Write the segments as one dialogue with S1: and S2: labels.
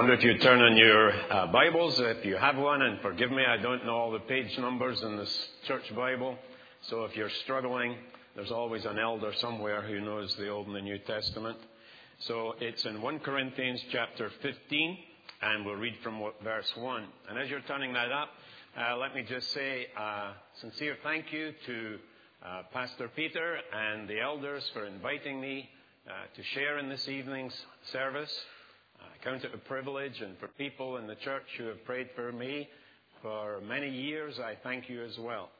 S1: wonder if you turn on your uh, Bibles, if you have one, and forgive me, I don't know all the page numbers in this church Bible. So if you're struggling, there's always an elder somewhere who knows the Old and the New Testament. So it's in 1 Corinthians chapter 15, and we'll read from verse 1. And as you're turning that up, uh, let me just say a sincere thank you to uh, Pastor Peter and the elders for inviting me uh, to share in this evening's service. Count it a privilege, and for people in the church who have prayed for me for many years, I thank you as well.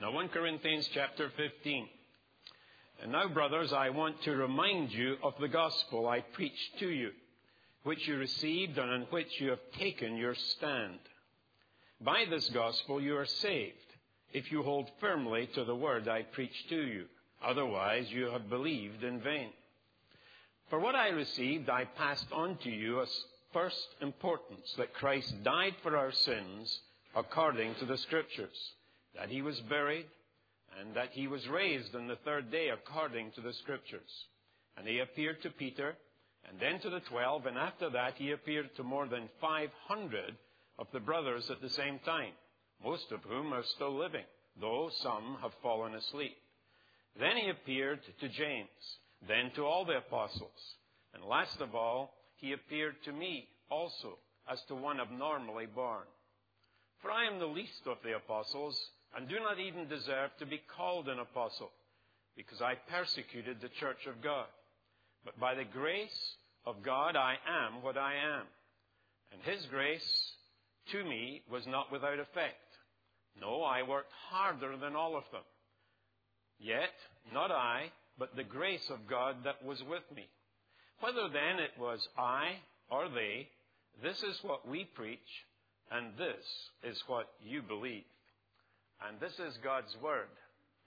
S1: Now, 1 Corinthians chapter 15. And now, brothers, I want to remind you of the gospel I preached to you, which you received and on which you have taken your stand. By this gospel you are saved, if you hold firmly to the word I preached to you. Otherwise, you have believed in vain. For what I received, I passed on to you as first importance that Christ died for our sins according to the Scriptures, that he was buried, and that he was raised on the third day according to the Scriptures. And he appeared to Peter, and then to the twelve, and after that he appeared to more than 500 of the brothers at the same time, most of whom are still living, though some have fallen asleep. Then he appeared to James then to all the apostles. And last of all, he appeared to me also as to one abnormally born. For I am the least of the apostles and do not even deserve to be called an apostle because I persecuted the church of God. But by the grace of God, I am what I am. And his grace to me was not without effect. No, I worked harder than all of them. Yet, not I, but the grace of God that was with me. Whether then it was I or they, this is what we preach, and this is what you believe. And this is God's word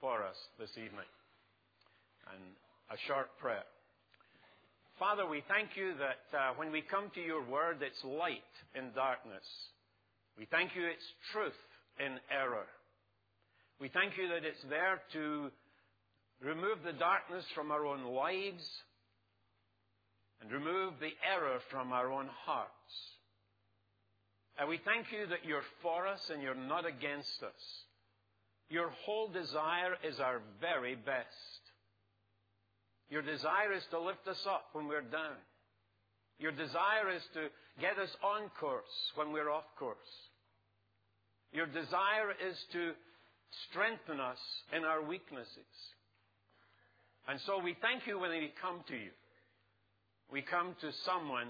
S1: for us this evening. And a short prayer. Father, we thank you that uh, when we come to your word, it's light in darkness. We thank you it's truth in error. We thank you that it's there to remove the darkness from our own lives, and remove the error from our own hearts. And we thank you that you're for us and you're not against us. Your whole desire is our very best. Your desire is to lift us up when we're down. Your desire is to get us on course when we're off course. Your desire is to strengthen us in our weaknesses. And so we thank you when we come to you. We come to someone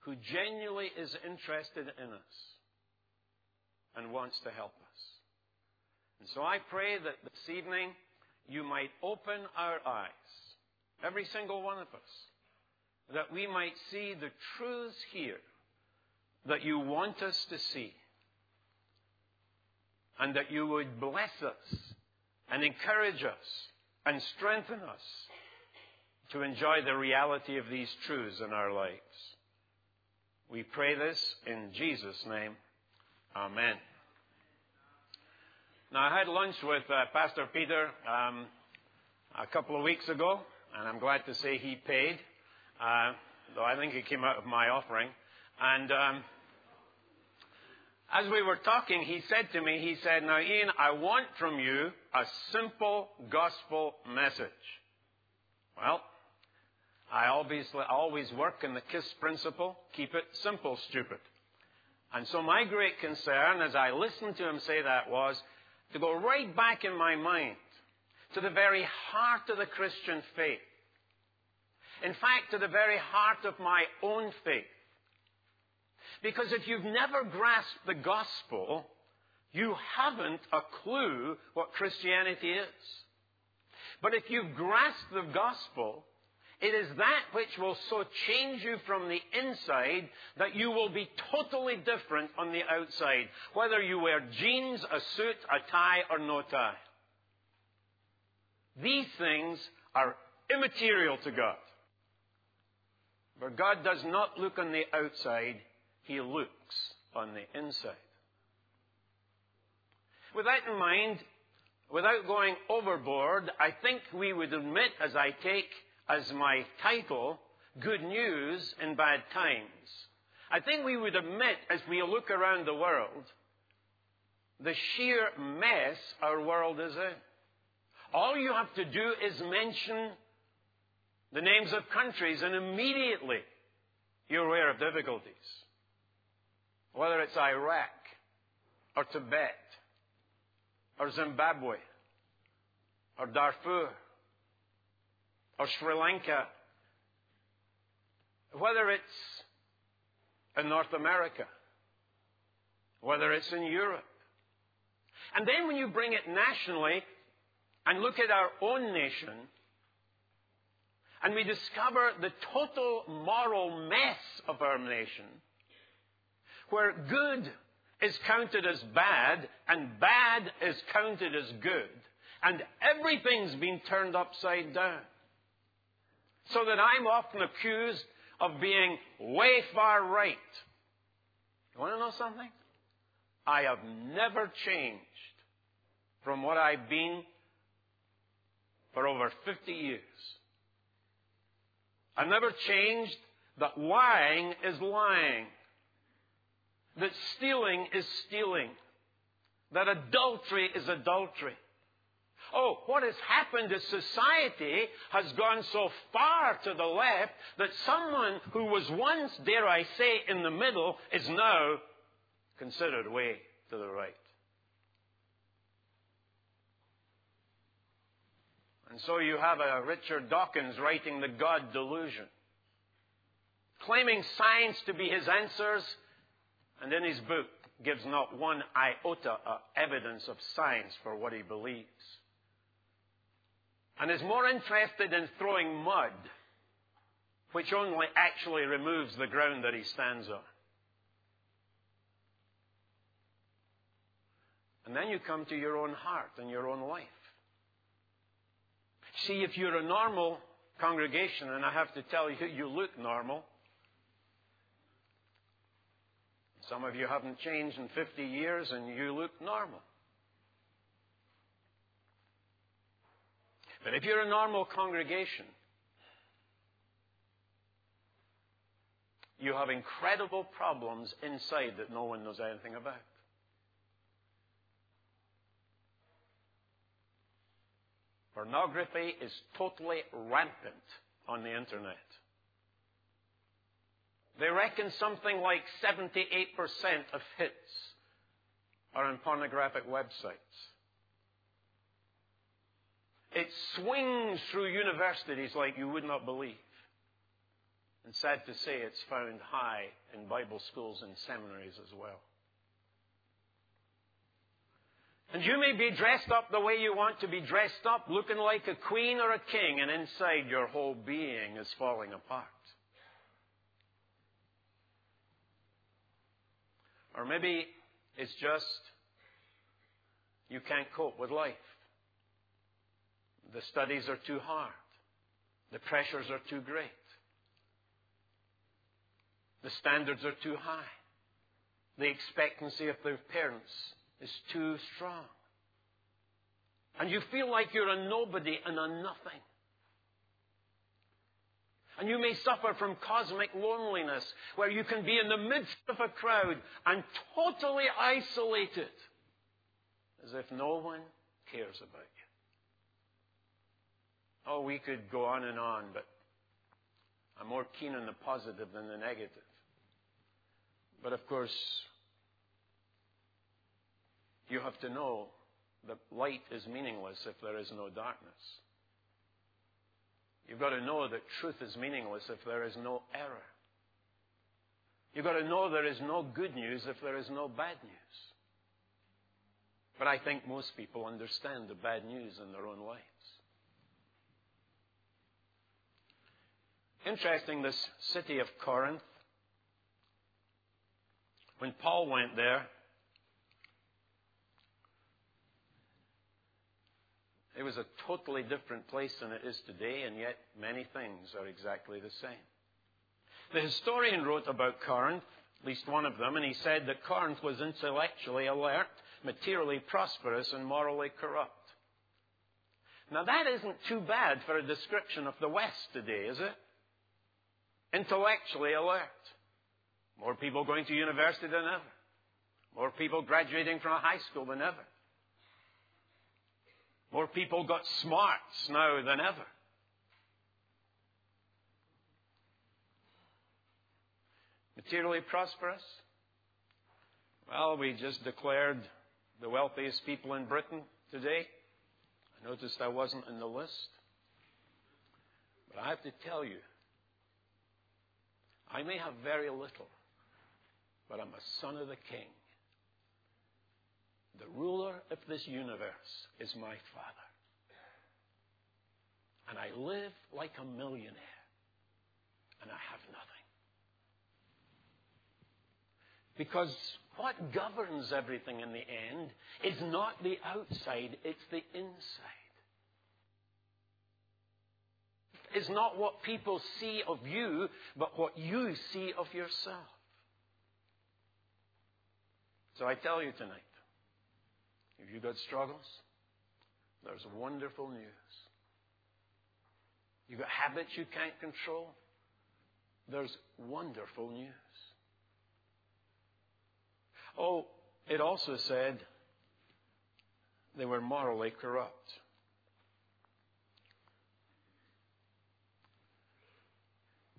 S1: who genuinely is interested in us and wants to help us. And so I pray that this evening you might open our eyes, every single one of us, that we might see the truths here that you want us to see, and that you would bless us and encourage us and strengthen us to enjoy the reality of these truths in our lives. We pray this in Jesus' name. Amen. Now, I had lunch with uh, Pastor Peter um, a couple of weeks ago, and I'm glad to say he paid, uh, though I think it came out of my offering. And um, as we were talking, he said to me, he said, Now, Ian, I want from you a simple gospel message. Well, I obviously always work in the KISS principle keep it simple, stupid. And so my great concern as I listened to him say that was to go right back in my mind to the very heart of the Christian faith. In fact, to the very heart of my own faith. Because if you've never grasped the gospel, you haven't a clue what Christianity is. But if you've grasped the gospel, it is that which will so change you from the inside that you will be totally different on the outside, whether you wear jeans, a suit, a tie, or no tie. These things are immaterial to God. For God does not look on the outside, he looks on the inside. With that in mind, without going overboard, I think we would admit, as I take as my title, good news in bad times. I think we would admit, as we look around the world, the sheer mess our world is in. All you have to do is mention the names of countries, and immediately you're aware of difficulties. Whether it's Iraq, or Tibet, or Zimbabwe, or Darfur, or Sri Lanka, whether it's in North America, whether it's in Europe. And then when you bring it nationally and look at our own nation, and we discover the total moral mess of our nation, where good is counted as bad and bad is counted as good, and everything's been turned upside down. So that I'm often accused of being way far right. You want to know something? I have never changed from what I've been for over 50 years. I've never changed that lying is lying, that stealing is stealing, that adultery is adultery. Oh, what has happened is society has gone so far to the left that someone who was once, dare I say, in the middle is now considered way to the right. And so you have a Richard Dawkins writing The God Delusion, claiming science to be his answers, and in his book gives not one iota of evidence of science for what he believes. And is more interested in throwing mud, which only actually removes the ground that he stands on. And then you come to your own heart and your own life. See, if you're a normal congregation, and I have to tell you, you look normal. Some of you haven't changed in 50 years, and you look normal. But if you're a normal congregation, you have incredible problems inside that no one knows anything about. Pornography is totally rampant on the internet. They reckon something like 78% of hits are on pornographic websites. It swings through universities like you would not believe. And sad to say, it's found high in Bible schools and seminaries as well. And you may be dressed up the way you want to be dressed up, looking like a queen or a king, and inside your whole being is falling apart. Or maybe it's just you can't cope with life. The studies are too hard. The pressures are too great. The standards are too high. The expectancy of their parents is too strong. And you feel like you're a nobody and a nothing. And you may suffer from cosmic loneliness, where you can be in the midst of a crowd and totally isolated, as if no one cares about you. Oh, we could go on and on, but I'm more keen on the positive than the negative. But of course, you have to know that light is meaningless if there is no darkness. You've got to know that truth is meaningless if there is no error. You've got to know there is no good news if there is no bad news. But I think most people understand the bad news in their own lives. Interesting, this city of Corinth. When Paul went there, it was a totally different place than it is today, and yet many things are exactly the same. The historian wrote about Corinth, at least one of them, and he said that Corinth was intellectually alert, materially prosperous, and morally corrupt. Now, that isn't too bad for a description of the West today, is it? intellectually alert. More people going to university than ever. More people graduating from high school than ever. More people got smarts now than ever. Materially prosperous? Well, we just declared the wealthiest people in Britain today. I noticed I wasn't in the list. But I have to tell you, I may have very little, but I'm a son of the king. The ruler of this universe is my father. And I live like a millionaire. And I have nothing. Because what governs everything in the end is not the outside, it's the inside. It's not what people see of you, but what you see of yourself. So I tell you tonight, if you've got struggles, there's wonderful news. You've got habits you can't control, there's wonderful news. Oh, it also said they were morally corrupt.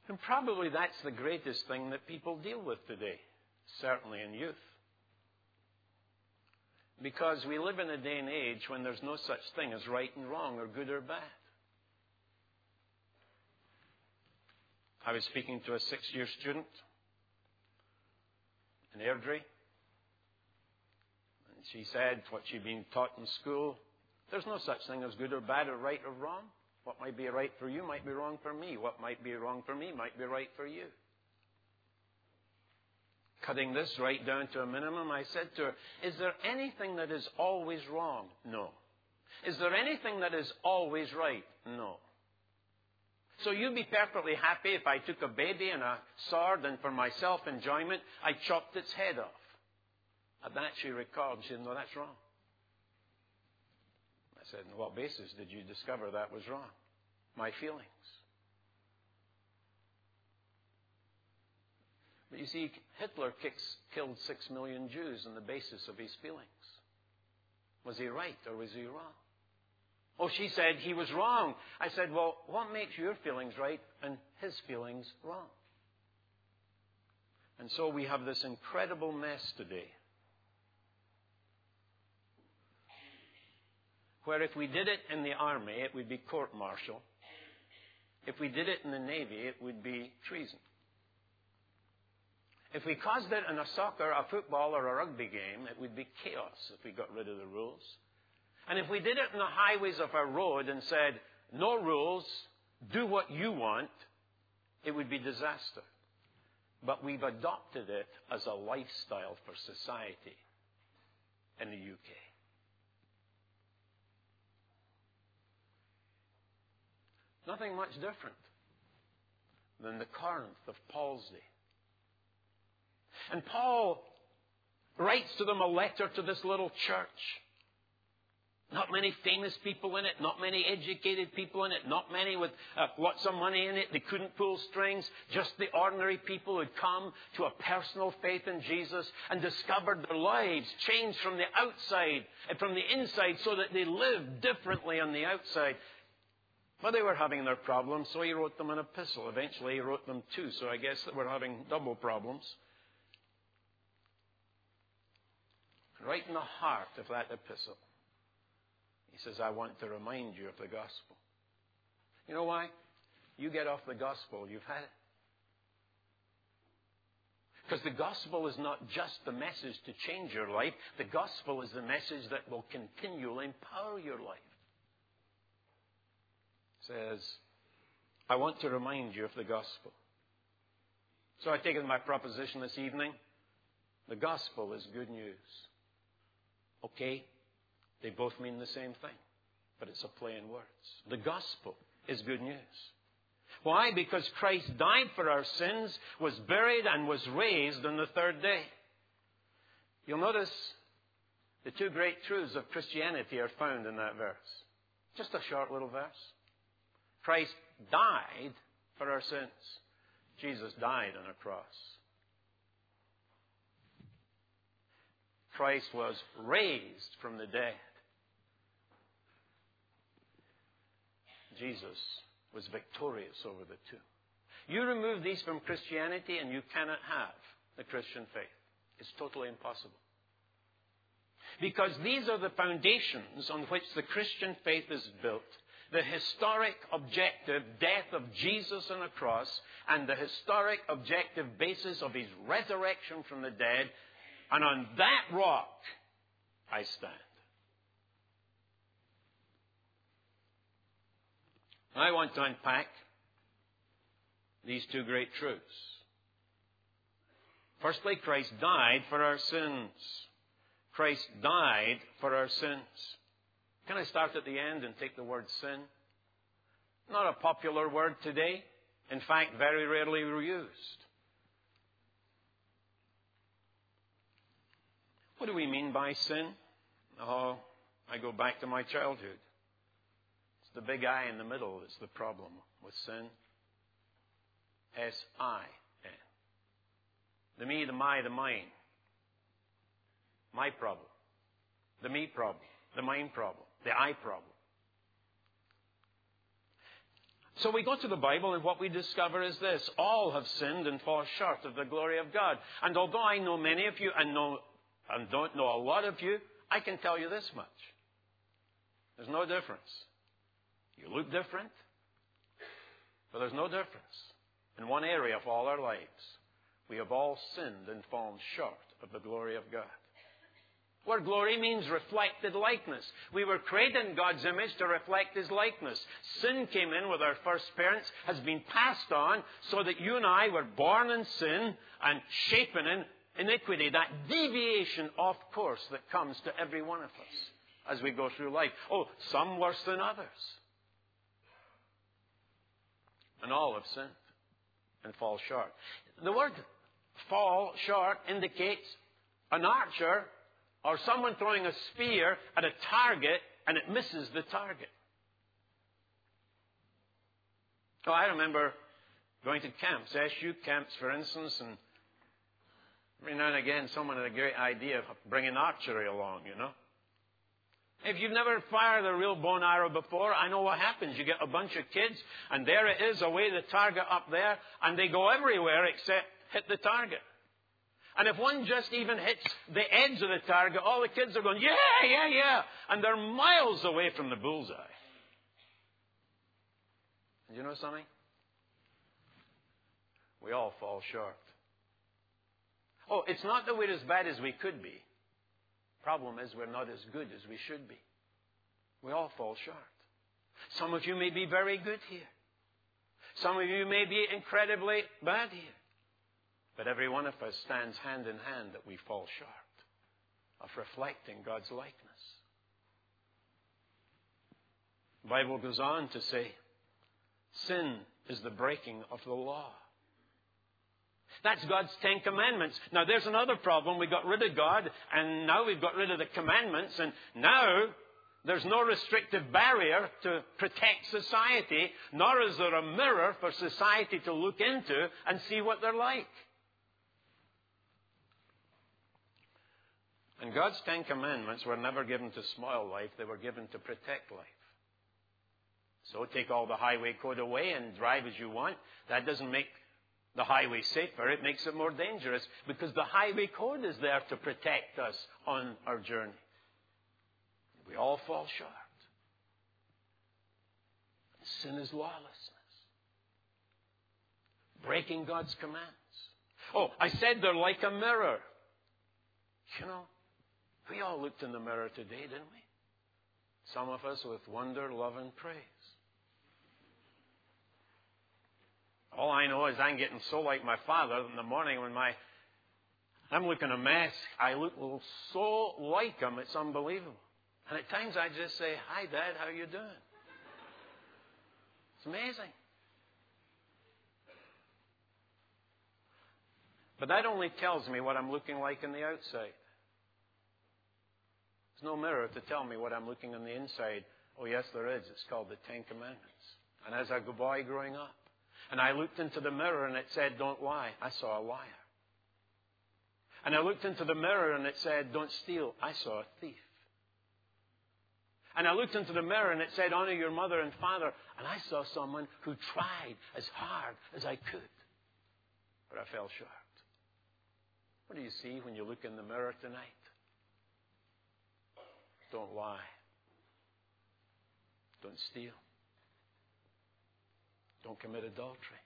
S1: And probably that's the greatest thing that people deal with today, certainly in youth. Because we live in a day and age when there's no such thing as right and wrong or good or bad. I was speaking to a six year student in Airdrie. And she said what she'd been taught in school there's no such thing as good or bad or right or wrong. What might be right for you might be wrong for me. What might be wrong for me might be right for you cutting this right down to a minimum, I said to her, Is there anything that is always wrong? No. Is there anything that is always right? No. So you'd be perfectly happy if I took a baby and a sword and for my self enjoyment I chopped its head off. At that she recalled she said, No, that's wrong. I said, On what basis did you discover that was wrong? My feelings. But you see, Hitler kicks, killed six million Jews on the basis of his feelings. Was he right or was he wrong? Oh, she said he was wrong. I said, well, what makes your feelings right and his feelings wrong? And so we have this incredible mess today. Where if we did it in the army, it would be court martial. If we did it in the navy, it would be treason. If we caused it in a soccer, a football, or a rugby game, it would be chaos if we got rid of the rules. And if we did it in the highways of our road and said, no rules, do what you want, it would be disaster. But we've adopted it as a lifestyle for society in the UK. Nothing much different than the Corinth of Paul's day. And Paul writes to them a letter to this little church. Not many famous people in it, not many educated people in it, not many with uh, lots of money in it. They couldn't pull strings. Just the ordinary people who'd come to a personal faith in Jesus and discovered their lives changed from the outside and from the inside so that they lived differently on the outside. But they were having their problems, so he wrote them an epistle. Eventually, he wrote them two, so I guess that we're having double problems. Right in the heart of that epistle, he says, I want to remind you of the gospel. You know why? You get off the gospel, you've had it. Because the gospel is not just the message to change your life, the gospel is the message that will continually empower your life. Says, I want to remind you of the gospel. So I take it my proposition this evening. The gospel is good news. Okay, they both mean the same thing, but it's a play in words. The gospel is good news. Why? Because Christ died for our sins, was buried, and was raised on the third day. You'll notice the two great truths of Christianity are found in that verse. Just a short little verse. Christ died for our sins. Jesus died on a cross. Christ was raised from the dead. Jesus was victorious over the two. You remove these from Christianity and you cannot have the Christian faith. It's totally impossible. Because these are the foundations on which the Christian faith is built. The historic objective death of Jesus on a cross and the historic objective basis of his resurrection from the dead. And on that rock I stand. I want to unpack these two great truths. Firstly, Christ died for our sins. Christ died for our sins. Can I start at the end and take the word sin? Not a popular word today. In fact, very rarely used. What do we mean by sin? Oh, I go back to my childhood. It's the big I in the middle that's the problem with sin. S I N. The me, the my, the mine. My problem. The me problem. The mine problem. The I problem. So we go to the Bible and what we discover is this. All have sinned and fall short of the glory of God. And although I know many of you and know and don't know a lot of you, I can tell you this much. There's no difference. You look different, but there's no difference. In one area of all our lives, we have all sinned and fallen short of the glory of God. Where glory means reflected likeness. We were created in God's image to reflect His likeness. Sin came in with our first parents, has been passed on, so that you and I were born in sin and shapen in iniquity, that deviation off course that comes to every one of us as we go through life. Oh, some worse than others. And all have sinned and fall short. The word fall short indicates an archer or someone throwing a spear at a target and it misses the target. Oh, I remember going to camps, SU camps, for instance, and every now and again someone had a great idea of bringing archery along, you know. If you've never fired a real bone arrow before, I know what happens. You get a bunch of kids, and there it is, away the target up there, and they go everywhere except hit the target. And if one just even hits the edge of the target, all the kids are going, yeah, yeah, yeah. And they're miles away from the bullseye. And you know something? We all fall short. Oh, it's not that we're as bad as we could be. The problem is, we're not as good as we should be. We all fall short. Some of you may be very good here. Some of you may be incredibly bad here. But every one of us stands hand in hand that we fall short of reflecting God's likeness. The Bible goes on to say, sin is the breaking of the law. That's God's Ten Commandments. Now there's another problem. We got rid of God and now we've got rid of the commandments and now there's no restrictive barrier to protect society, nor is there a mirror for society to look into and see what they're like. And God's Ten Commandments were never given to spoil life, they were given to protect life. So take all the highway code away and drive as you want. That doesn't make the highway safer, it makes it more dangerous because the highway code is there to protect us on our journey. We all fall short. Sin is lawlessness. Breaking God's commands. Oh, I said they're like a mirror. You know, we all looked in the mirror today, didn't we? Some of us with wonder, love, and praise. All I know is I'm getting so like my father in the morning when my I'm looking a mess. I look so like him, it's unbelievable. And at times I just say, "Hi, Dad, how you doing?" It's amazing. But that only tells me what I'm looking like on the outside. There's no mirror to tell me what I'm looking on the inside. Oh, yes, there is. It's called the Ten Commandments. And as a boy growing up, And I looked into the mirror and it said, Don't lie. I saw a liar. And I looked into the mirror and it said, Don't steal. I saw a thief. And I looked into the mirror and it said, Honor your mother and father. And I saw someone who tried as hard as I could. But I fell short. What do you see when you look in the mirror tonight? Don't lie. Don't steal. Don't commit adultery.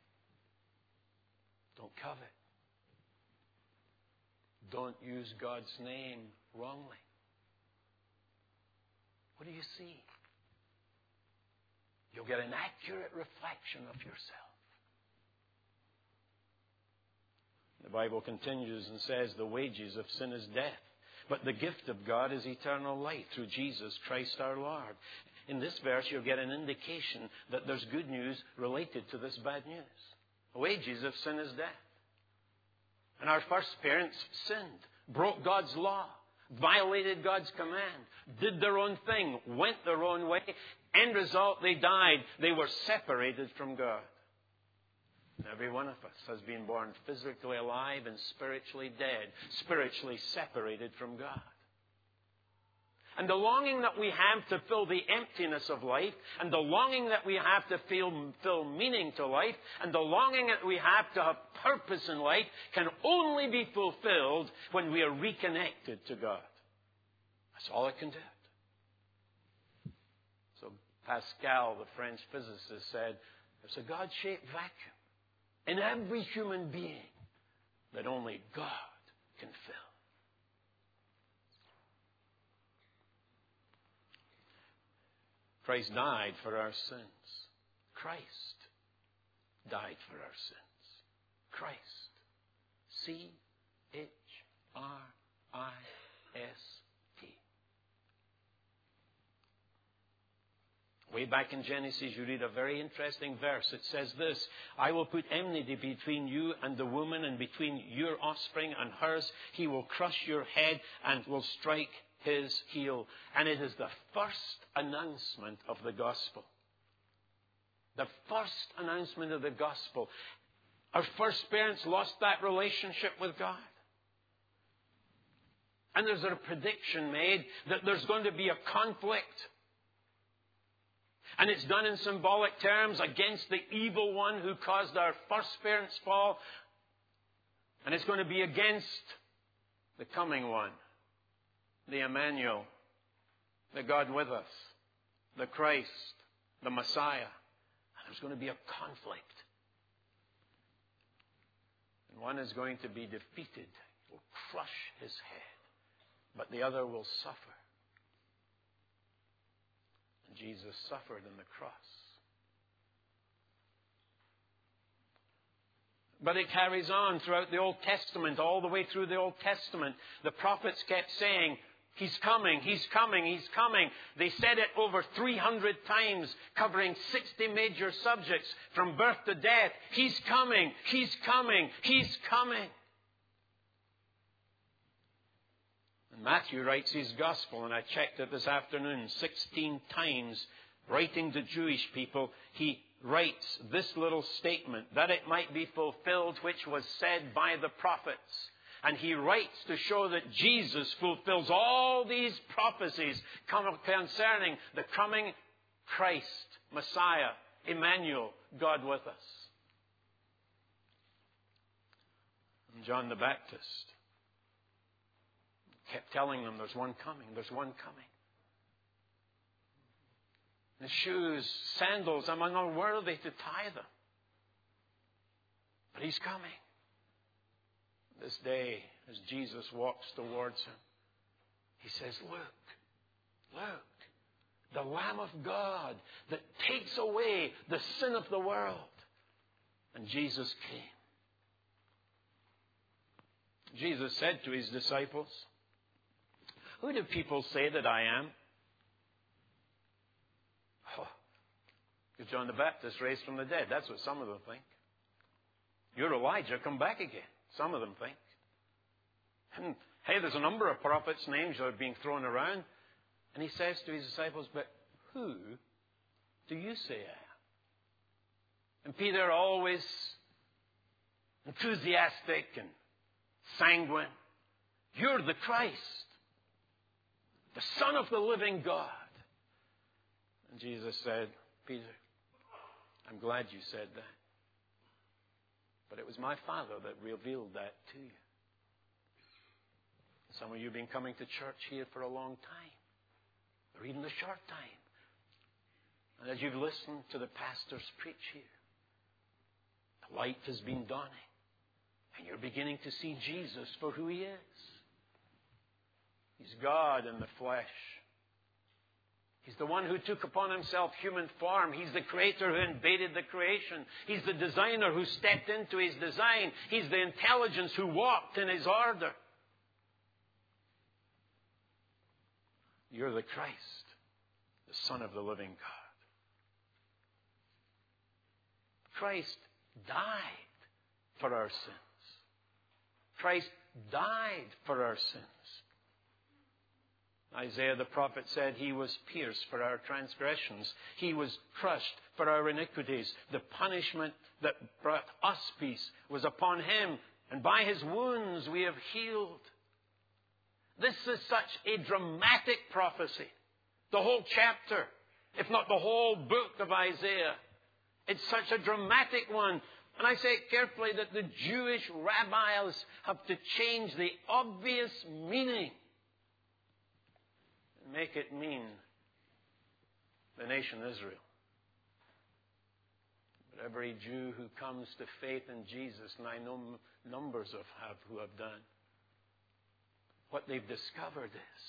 S1: Don't covet. Don't use God's name wrongly. What do you see? You'll get an accurate reflection of yourself. The Bible continues and says, The wages of sin is death, but the gift of God is eternal life through Jesus Christ our Lord. In this verse, you'll get an indication that there's good news related to this bad news. The wages of sin is death. And our first parents sinned, broke God's law, violated God's command, did their own thing, went their own way. End result, they died. They were separated from God. Every one of us has been born physically alive and spiritually dead, spiritually separated from God. And the longing that we have to fill the emptiness of life, and the longing that we have to feel, fill meaning to life, and the longing that we have to have purpose in life can only be fulfilled when we are reconnected to God. That's all it can do. So Pascal, the French physicist, said, there's a God shaped vacuum in every human being that only God can fill. Christ died for our sins. Christ died for our sins. Christ. C H R I S T. Way back in Genesis, you read a very interesting verse. It says this I will put enmity between you and the woman, and between your offspring and hers. He will crush your head and will strike his heel. And it is the first announcement of the gospel. The first announcement of the gospel. Our first parents lost that relationship with God. And there's a prediction made that there's going to be a conflict. And it's done in symbolic terms against the evil one who caused our first parents' fall. And it's going to be against the coming one the Emmanuel, the God with us, the Christ, the Messiah. And there's going to be a conflict. And one is going to be defeated, he will crush his head, but the other will suffer. And Jesus suffered on the cross. But it carries on throughout the Old Testament, all the way through the Old Testament. The prophets kept saying, He's coming, he's coming, he's coming. They said it over 300 times, covering 60 major subjects from birth to death. He's coming, he's coming, he's coming. And Matthew writes his gospel, and I checked it this afternoon 16 times, writing to Jewish people. He writes this little statement that it might be fulfilled, which was said by the prophets. And he writes to show that Jesus fulfills all these prophecies concerning the coming Christ, Messiah, Emmanuel, God with us. And John the Baptist kept telling them, There's one coming, there's one coming. The shoes, sandals, I'm unworthy to tie them. But he's coming this day as Jesus walks towards him. He says, Look, look, the Lamb of God that takes away the sin of the world. And Jesus came. Jesus said to his disciples, Who do people say that I am? Oh, because John the Baptist raised from the dead. That's what some of them think. You're Elijah, come back again. Some of them think. And hey, there's a number of prophets' names that are being thrown around. And he says to his disciples, But who do you say I am? And Peter, always enthusiastic and sanguine, you're the Christ, the Son of the living God. And Jesus said, Peter, I'm glad you said that. But it was my Father that revealed that to you. Some of you have been coming to church here for a long time, or even a short time. And as you've listened to the pastors preach here, the light has been dawning, and you're beginning to see Jesus for who he is. He's God in the flesh. He's the one who took upon himself human form. He's the creator who invaded the creation. He's the designer who stepped into his design. He's the intelligence who walked in his order. You're the Christ, the Son of the living God. Christ died for our sins. Christ died for our sins. Isaiah the prophet said he was pierced for our transgressions. He was crushed for our iniquities. The punishment that brought us peace was upon him, and by his wounds we have healed. This is such a dramatic prophecy. The whole chapter, if not the whole book of Isaiah. It's such a dramatic one. And I say it carefully that the Jewish rabbis have to change the obvious meaning make it mean the nation Israel. But every Jew who comes to faith in Jesus, and I know numbers of have who have done, what they've discovered is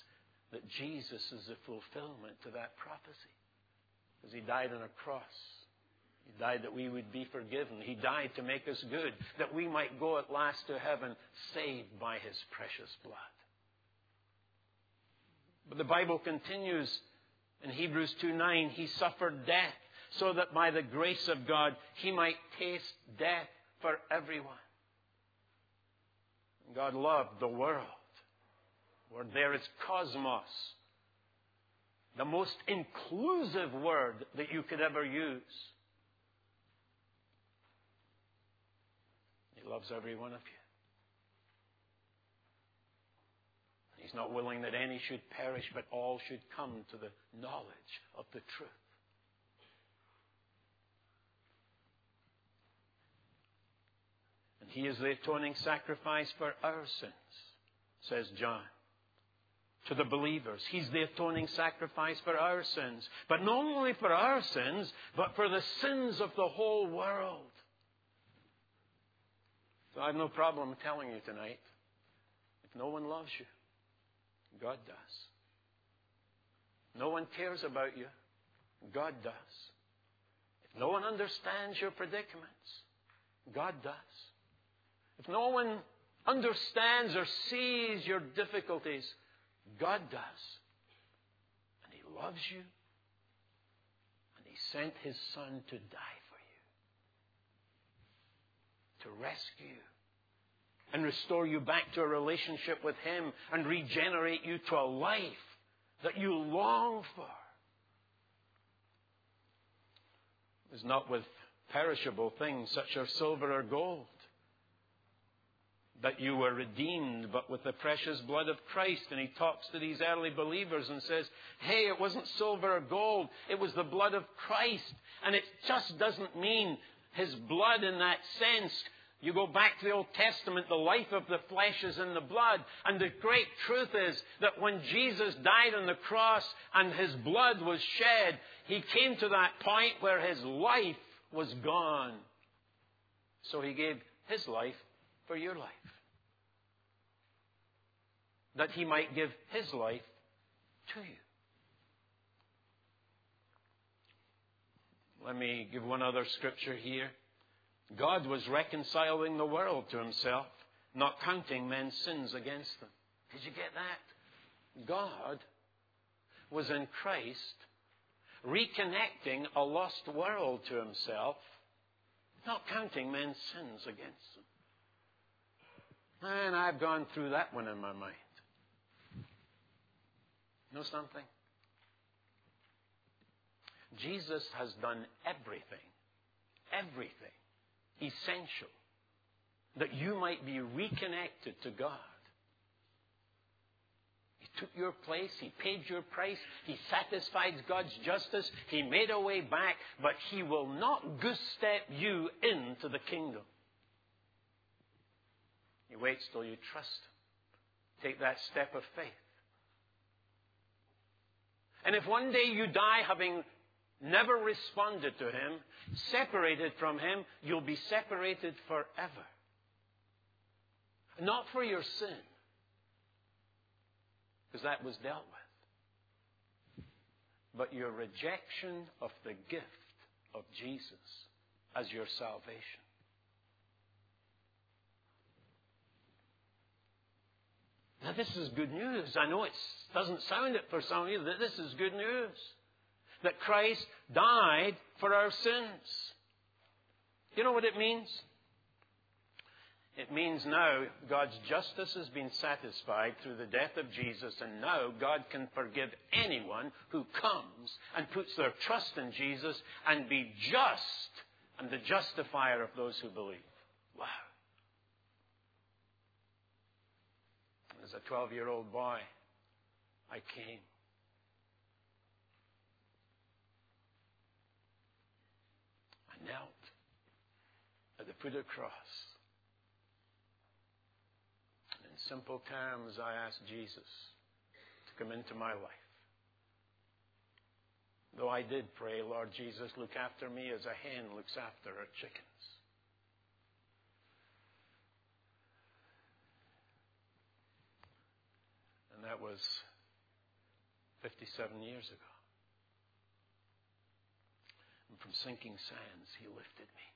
S1: that Jesus is the fulfillment to that prophecy. Because he died on a cross. He died that we would be forgiven. He died to make us good, that we might go at last to heaven, saved by his precious blood. But the Bible continues in Hebrews 2 9, he suffered death so that by the grace of God he might taste death for everyone. God loved the world word there is cosmos. The most inclusive word that you could ever use. He loves every one of you. He's not willing that any should perish, but all should come to the knowledge of the truth. And He is the atoning sacrifice for our sins, says John to the believers. He's the atoning sacrifice for our sins. But not only for our sins, but for the sins of the whole world. So I have no problem telling you tonight if no one loves you, God does. No one cares about you, God does. If no one understands your predicaments, God does. If no one understands or sees your difficulties, God does. And He loves you. And He sent His Son to die for you, to rescue and restore you back to a relationship with Him and regenerate you to a life that you long for. It is not with perishable things such as silver or gold that you were redeemed, but with the precious blood of Christ. And he talks to these early believers and says, Hey, it wasn't silver or gold, it was the blood of Christ. And it just doesn't mean his blood in that sense. You go back to the Old Testament, the life of the flesh is in the blood. And the great truth is that when Jesus died on the cross and his blood was shed, he came to that point where his life was gone. So he gave his life for your life. That he might give his life to you. Let me give one other scripture here. God was reconciling the world to himself, not counting men's sins against them. Did you get that? God was in Christ reconnecting a lost world to himself, not counting men's sins against them. And I've gone through that one in my mind. Know something? Jesus has done everything everything essential that you might be reconnected to God. He took your place. He paid your price. He satisfied God's justice. He made a way back, but He will not goose step you into the kingdom. He waits till you trust Him. Take that step of faith. And if one day you die having never responded to Him, separated from Him, you'll be separated forever. Not for your sin, because that was dealt with, but your rejection of the gift of Jesus as your salvation. Now, this is good news. I know it doesn't sound it for some of you, but this is good news. That Christ died for our sins. You know what it means? It means now God's justice has been satisfied through the death of Jesus, and now God can forgive anyone who comes and puts their trust in Jesus and be just and the justifier of those who believe. Wow. As a 12 year old boy, I came. I knelt at the foot of the cross. In simple terms, I asked Jesus to come into my life. Though I did pray, Lord Jesus, look after me as a hen looks after her chickens. And that was 57 years ago. And from sinking sands, He lifted me.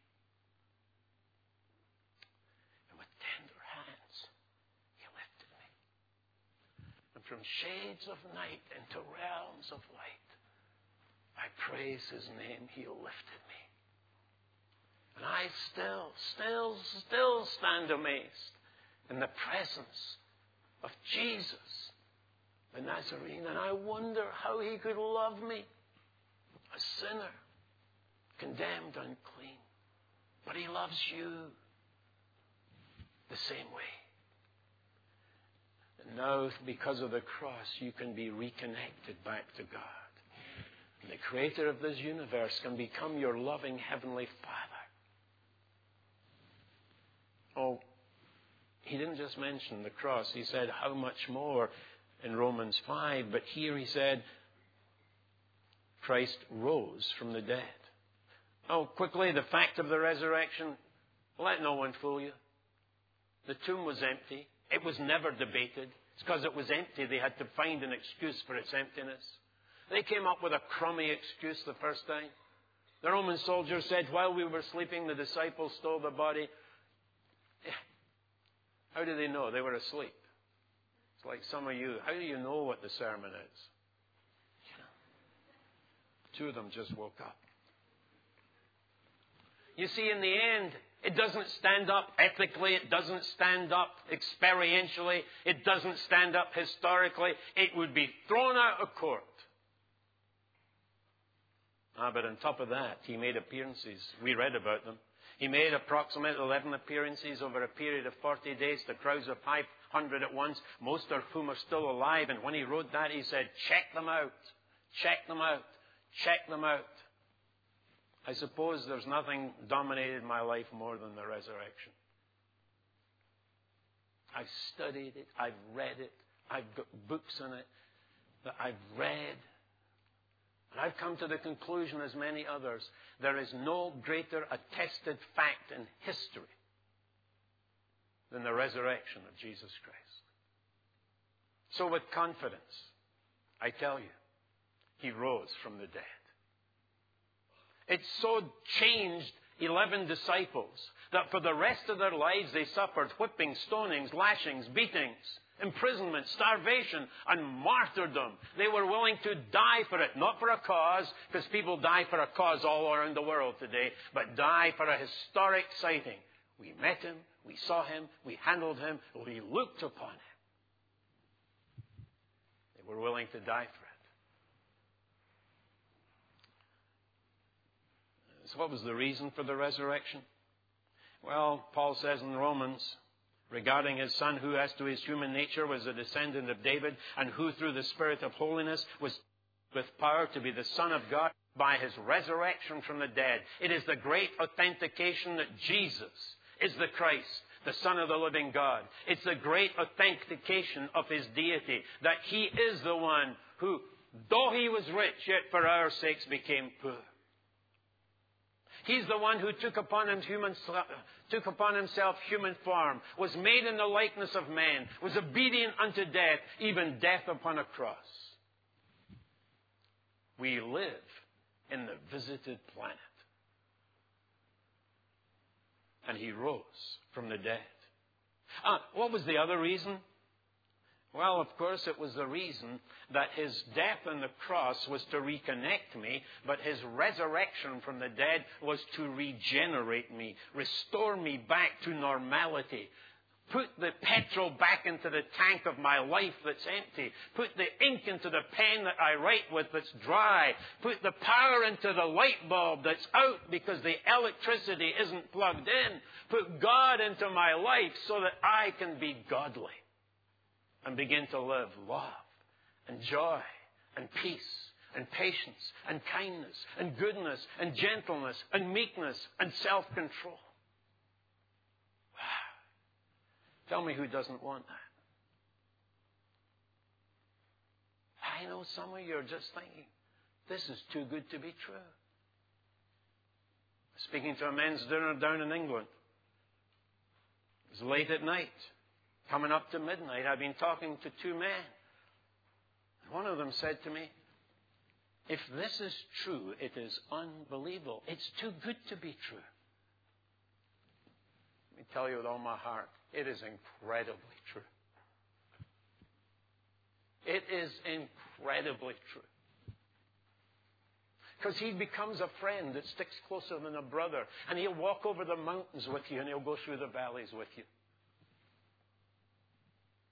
S1: And with tender hands, He lifted me. And from shades of night into realms of light, I praise His name. He lifted me. And I still, still, still stand amazed in the presence of Jesus the Nazarene, and I wonder how he could love me, a sinner, condemned, unclean. But he loves you the same way. And now, because of the cross, you can be reconnected back to God. And the creator of this universe can become your loving heavenly Father. Oh, he didn't just mention the cross. He said, How much more in Romans 5, but here he said, Christ rose from the dead. Oh, quickly, the fact of the resurrection, let no one fool you. The tomb was empty. It was never debated. It's because it was empty they had to find an excuse for its emptiness. They came up with a crummy excuse the first time. The Roman soldier said, while we were sleeping, the disciples stole the body. How do they know? They were asleep. It's like some of you. How do you know what the sermon is? Two of them just woke up. You see, in the end, it doesn't stand up ethically. It doesn't stand up experientially. It doesn't stand up historically. It would be thrown out of court. Ah, but on top of that, he made appearances. We read about them. He made approximately 11 appearances over a period of 40 days to crowds of 500 at once, most of whom are still alive. And when he wrote that, he said, check them out. Check them out. Check them out. I suppose there's nothing dominated my life more than the resurrection. I've studied it. I've read it. I've got books on it that I've read. And I've come to the conclusion, as many others, there is no greater attested fact in history than the resurrection of Jesus Christ. So, with confidence, I tell you, he rose from the dead. It so changed 11 disciples that for the rest of their lives they suffered whippings, stonings, lashings, beatings imprisonment, starvation, and martyrdom. They were willing to die for it, not for a cause, because people die for a cause all around the world today, but die for a historic sighting. We met him, we saw him, we handled him, we looked upon him. They were willing to die for it. So what was the reason for the resurrection? Well, Paul says in Romans, regarding his son, who as to his human nature was a descendant of David, and who through the Spirit of holiness was with power to be the Son of God by his resurrection from the dead. It is the great authentication that Jesus is the Christ, the Son of the living God. It's the great authentication of his deity, that he is the one who, though he was rich, yet for our sakes became poor. He's the one who took upon, him human, took upon himself human form, was made in the likeness of man, was obedient unto death, even death upon a cross. We live in the visited planet. And he rose from the dead. Uh, what was the other reason? Well, of course, it was the reason that his death on the cross was to reconnect me, but his resurrection from the dead was to regenerate me, restore me back to normality, put the petrol back into the tank of my life that's empty, put the ink into the pen that I write with that's dry, put the power into the light bulb that's out because the electricity isn't plugged in, put God into my life so that I can be godly and begin to live love and joy and peace and patience and kindness and goodness and gentleness and meekness and self control. Wow. Tell me who doesn't want that. I know some of you are just thinking, this is too good to be true. Speaking to a men's dinner down in England. It was late at night. Coming up to midnight, I've been talking to two men. One of them said to me, If this is true, it is unbelievable. It's too good to be true. Let me tell you with all my heart, it is incredibly true. It is incredibly true. Because he becomes a friend that sticks closer than a brother. And he'll walk over the mountains with you and he'll go through the valleys with you.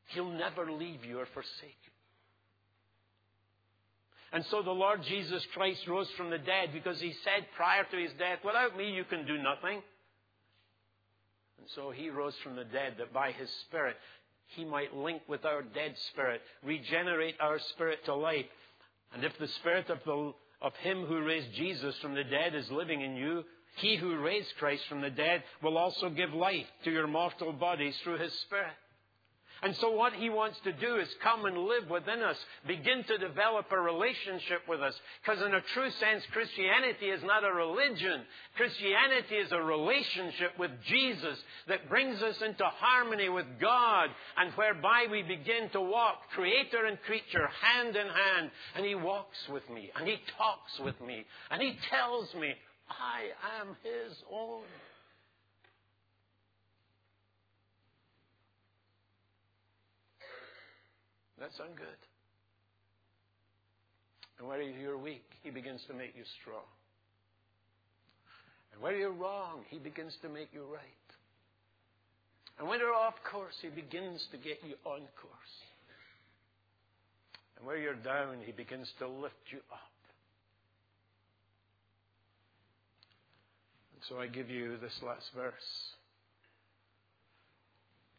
S1: He'll never leave you or forsake you. And so the Lord Jesus Christ rose from the dead because he said prior to his death, without me you can do nothing. And so he rose from the dead that by his Spirit he might link with our dead spirit, regenerate our spirit to life. And if the Spirit of, the, of him who raised Jesus from the dead is living in you, he who raised Christ from the dead will also give life to your mortal bodies through his Spirit. And so what he wants to do is come and live within us, begin to develop a relationship with us. Because in a true sense, Christianity is not a religion. Christianity is a relationship with Jesus that brings us into harmony with God and whereby we begin to walk, creator and creature, hand in hand. And he walks with me and he talks with me and he tells me, I am his own. That sound good? And where you're weak, He begins to make you strong. And where you're wrong, He begins to make you right. And when you're off course, He begins to get you on course. And where you're down, He begins to lift you up. And so I give you this last verse,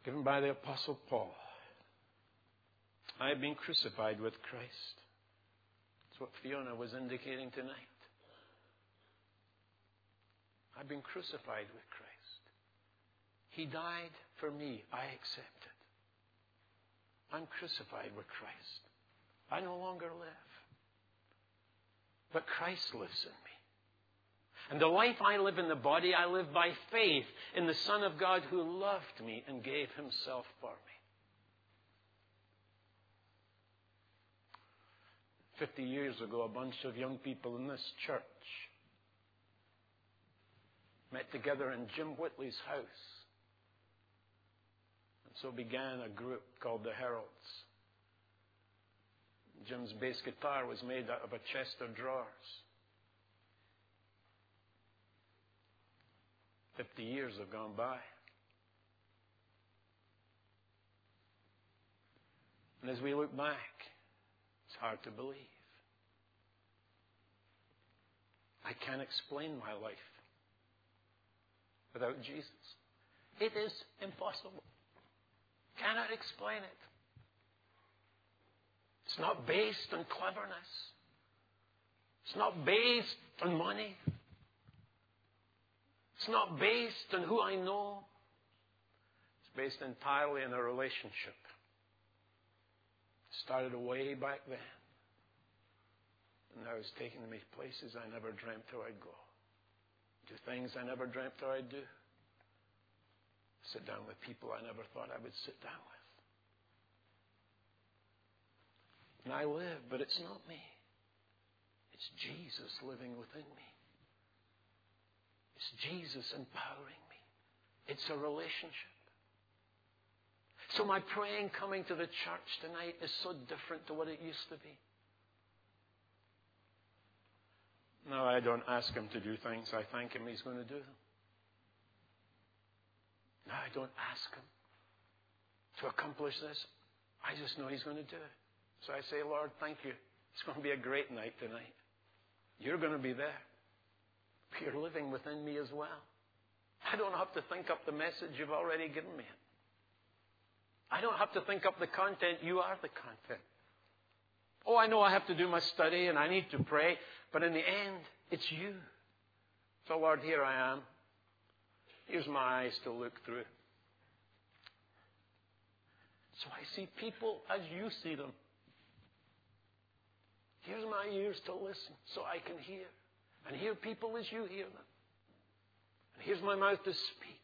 S1: given by the Apostle Paul. I have been crucified with Christ. That's what Fiona was indicating tonight. I've been crucified with Christ. He died for me. I accept it. I'm crucified with Christ. I no longer live. But Christ lives in me. And the life I live in the body, I live by faith in the Son of God who loved me and gave himself for me. 50 years ago, a bunch of young people in this church met together in Jim Whitley's house. And so began a group called the Heralds. Jim's bass guitar was made out of a chest of drawers. 50 years have gone by. And as we look back, hard to believe. I can't explain my life without Jesus. It is impossible. Cannot explain it. It's not based on cleverness. It's not based on money. It's not based on who I know. It's based entirely on a relationship. Started way back then. And now it's taking me places I never dreamt I'd go. Do things I never dreamt I'd do. Sit down with people I never thought I would sit down with. And I live, but it's not me. It's Jesus living within me. It's Jesus empowering me. It's a relationship. So my praying coming to the church tonight is so different to what it used to be. No, I don't ask him to do things. I thank him he's going to do them. No, I don't ask him to accomplish this. I just know he's going to do it. So I say, Lord, thank you. It's going to be a great night tonight. You're going to be there. You're living within me as well. I don't have to think up the message you've already given me. I don't have to think up the content. You are the content. Oh, I know I have to do my study and I need to pray, but in the end, it's you. So, Lord, here I am. Here's my eyes to look through. So I see people as you see them. Here's my ears to listen so I can hear. And hear people as you hear them. And here's my mouth to speak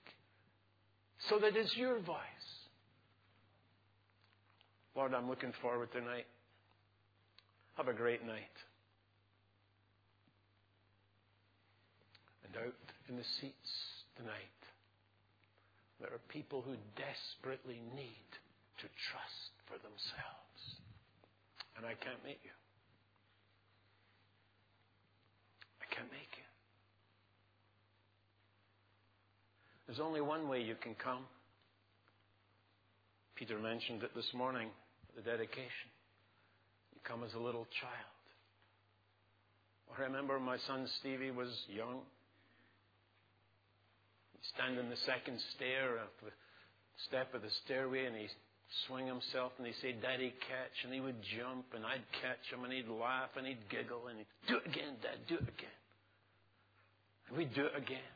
S1: so that it's your voice. Lord, I'm looking forward tonight. Have a great night. And out in the seats tonight, there are people who desperately need to trust for themselves. And I can't meet you. I can't make you. There's only one way you can come. Peter mentioned it this morning, the dedication. You come as a little child. I remember my son Stevie was young. He'd stand in the second stair of the step of the stairway and he'd swing himself and he'd say, Daddy, catch. And he would jump and I'd catch him and he'd laugh and he'd giggle and he'd do it again, Dad, do it again. And we'd do it again.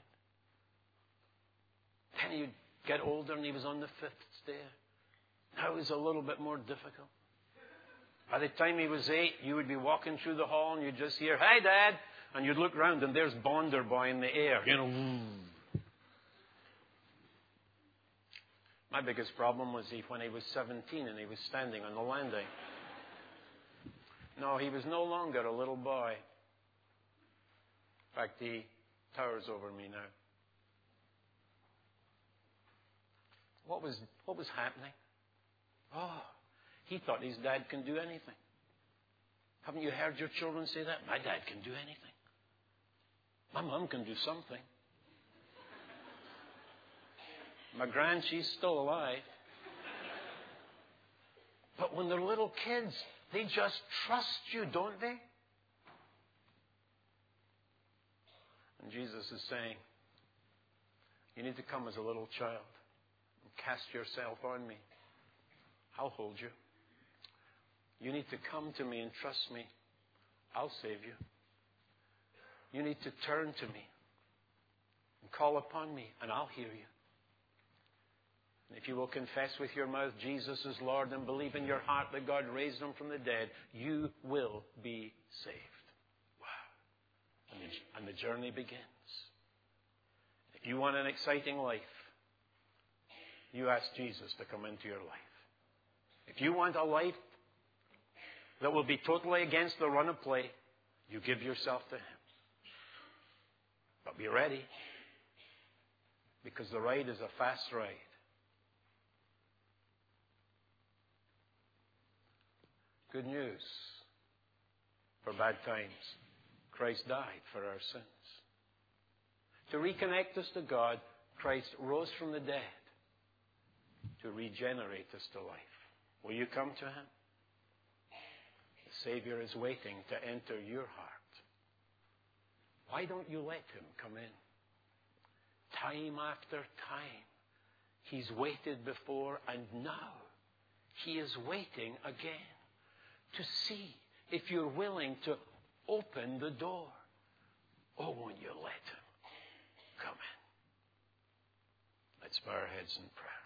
S1: Then he'd get older and he was on the fifth stair. It was a little bit more difficult. By the time he was eight, you would be walking through the hall and you'd just hear, Hey, Dad! And you'd look round and there's Bonder Boy in the air. You know, My biggest problem was he, when he was 17 and he was standing on the landing. No, he was no longer a little boy. In fact, he towers over me now. What was, what was happening? Oh, he thought his dad can do anything. Haven't you heard your children say that? My dad can do anything. My mom can do something. My grand, she's still alive. But when they're little kids, they just trust you, don't they? And Jesus is saying, You need to come as a little child and cast yourself on me. I'll hold you. You need to come to me and trust me. I'll save you. You need to turn to me and call upon me, and I'll hear you. And if you will confess with your mouth Jesus is Lord and believe in your heart that God raised him from the dead, you will be saved. Wow. And the, and the journey begins. If you want an exciting life, you ask Jesus to come into your life. If you want a life that will be totally against the run of play, you give yourself to Him. But be ready, because the ride is a fast ride. Good news for bad times. Christ died for our sins. To reconnect us to God, Christ rose from the dead to regenerate us to life. Will you come to Him? The Savior is waiting to enter your heart. Why don't you let him come in? Time after time, he's waited before, and now he is waiting again to see if you're willing to open the door. Oh, when you let him come in. Let's bow our heads in prayer.